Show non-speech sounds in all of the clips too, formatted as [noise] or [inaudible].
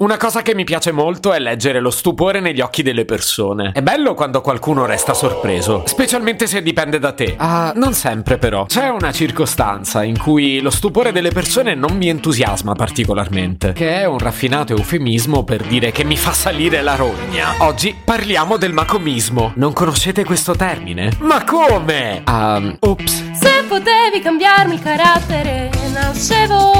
Una cosa che mi piace molto è leggere lo stupore negli occhi delle persone. È bello quando qualcuno resta sorpreso, specialmente se dipende da te. Ah, non sempre però. C'è una circostanza in cui lo stupore delle persone non mi entusiasma particolarmente, che è un raffinato eufemismo per dire che mi fa salire la rogna. Oggi parliamo del macomismo. Non conoscete questo termine? Ma come? Um, ops. Se potevi cambiarmi il carattere, nascevo.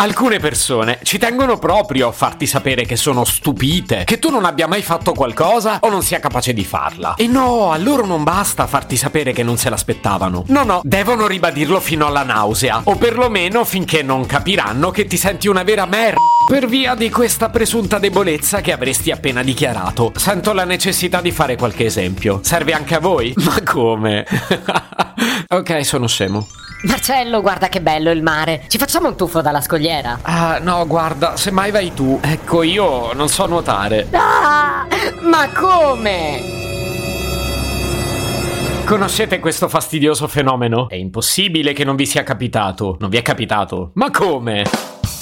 Alcune persone ci tengono proprio a farti sapere che sono stupite, che tu non abbia mai fatto qualcosa o non sia capace di farla. E no, a loro non basta farti sapere che non se l'aspettavano. No, no, devono ribadirlo fino alla nausea, o perlomeno finché non capiranno che ti senti una vera merda per via di questa presunta debolezza che avresti appena dichiarato. Sento la necessità di fare qualche esempio. Serve anche a voi? [laughs] Ma come? [laughs] ok, sono scemo. Marcello, guarda che bello il mare. Ci facciamo un tuffo dalla scogliera? Ah, no, guarda, se mai vai tu. Ecco, io non so nuotare. Ah, ma come? Conoscete questo fastidioso fenomeno? È impossibile che non vi sia capitato. Non vi è capitato? Ma come?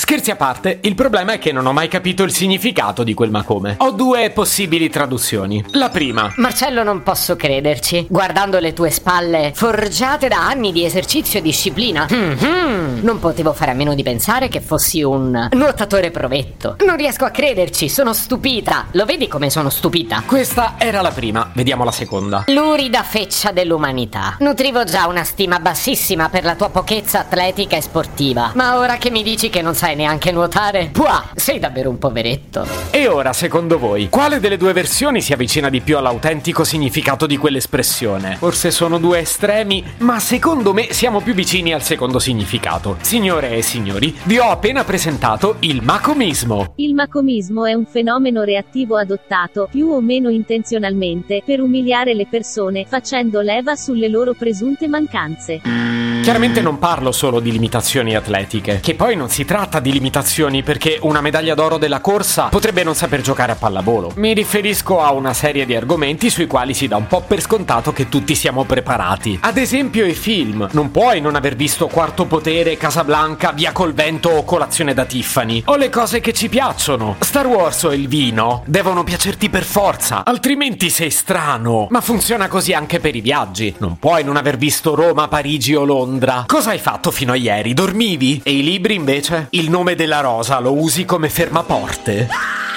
Scherzi a parte, il problema è che non ho mai capito il significato di quel ma come. Ho due possibili traduzioni. La prima. Marcello, non posso crederci. Guardando le tue spalle, forgiate da anni di esercizio e disciplina, mhm, non potevo fare a meno di pensare che fossi un nuotatore provetto. Non riesco a crederci, sono stupita. Lo vedi come sono stupita? Questa era la prima, vediamo la seconda. Lurida feccia dell'umanità. Nutrivo già una stima bassissima per la tua pochezza atletica e sportiva. Ma ora che mi dici che non sai neanche nuotare, puah, sei davvero un poveretto. E ora, secondo voi, quale delle due versioni si avvicina di più all'autentico significato di quell'espressione? Forse sono due estremi, ma secondo me siamo più vicini al secondo significato. Signore e signori, vi ho appena presentato il macomismo. Il macomismo è un fenomeno reattivo adottato, più o meno intenzionalmente, per umiliare le persone, facendo leva sulle loro presunte mancanze. Chiaramente non parlo solo di limitazioni atletiche, che poi non si tratta di limitazioni perché una medaglia d'oro della corsa potrebbe non saper giocare a pallavolo. Mi riferisco a una serie di argomenti sui quali si dà un po' per scontato che tutti siamo preparati. Ad esempio i film. Non puoi non aver visto Quarto Potere, Casablanca, Via col Vento o Colazione da Tiffany. O le cose che ci piacciono. Star Wars o il vino devono piacerti per forza, altrimenti sei strano. Ma funziona così anche per i viaggi. Non puoi non aver visto Roma, Parigi o Londra. Cosa hai fatto fino a ieri? Dormivi? E i libri invece? Il nome della rosa lo usi come fermaporte?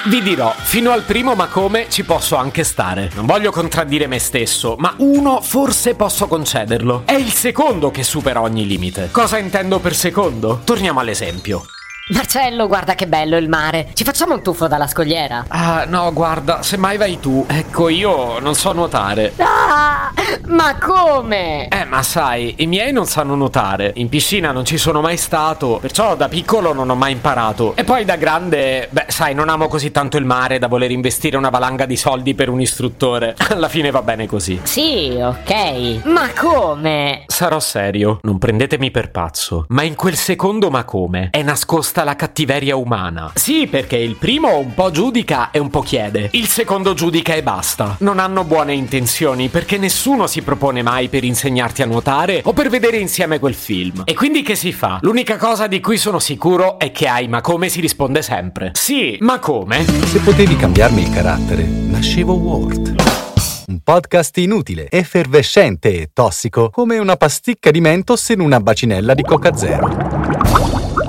Vi dirò, fino al primo ma come ci posso anche stare. Non voglio contraddire me stesso, ma uno forse posso concederlo. È il secondo che supera ogni limite. Cosa intendo per secondo? Torniamo all'esempio. Marcello, guarda che bello il mare. Ci facciamo un tuffo dalla scogliera? Ah, no, guarda, se mai vai tu. Ecco, io non so nuotare. Ah, ma come? Eh, ma sai, i miei non sanno nuotare. In piscina non ci sono mai stato, perciò da piccolo non ho mai imparato. E poi da grande, beh, sai, non amo così tanto il mare da voler investire una valanga di soldi per un istruttore. [laughs] Alla fine va bene così. Sì, ok. Ma come? Sarò serio, non prendetemi per pazzo, ma in quel secondo ma come è nascosta la cattiveria umana. Sì, perché il primo un po' giudica e un po' chiede, il secondo giudica e basta. Non hanno buone intenzioni perché nessuno si propone mai per insegnarti a nuotare o per vedere insieme quel film. E quindi che si fa? L'unica cosa di cui sono sicuro è che ai ma come si risponde sempre. Sì, ma come? Se potevi cambiarmi il carattere, nascevo Ward. Un podcast inutile, effervescente e tossico, come una pasticca di mentos in una bacinella di Coca Zero.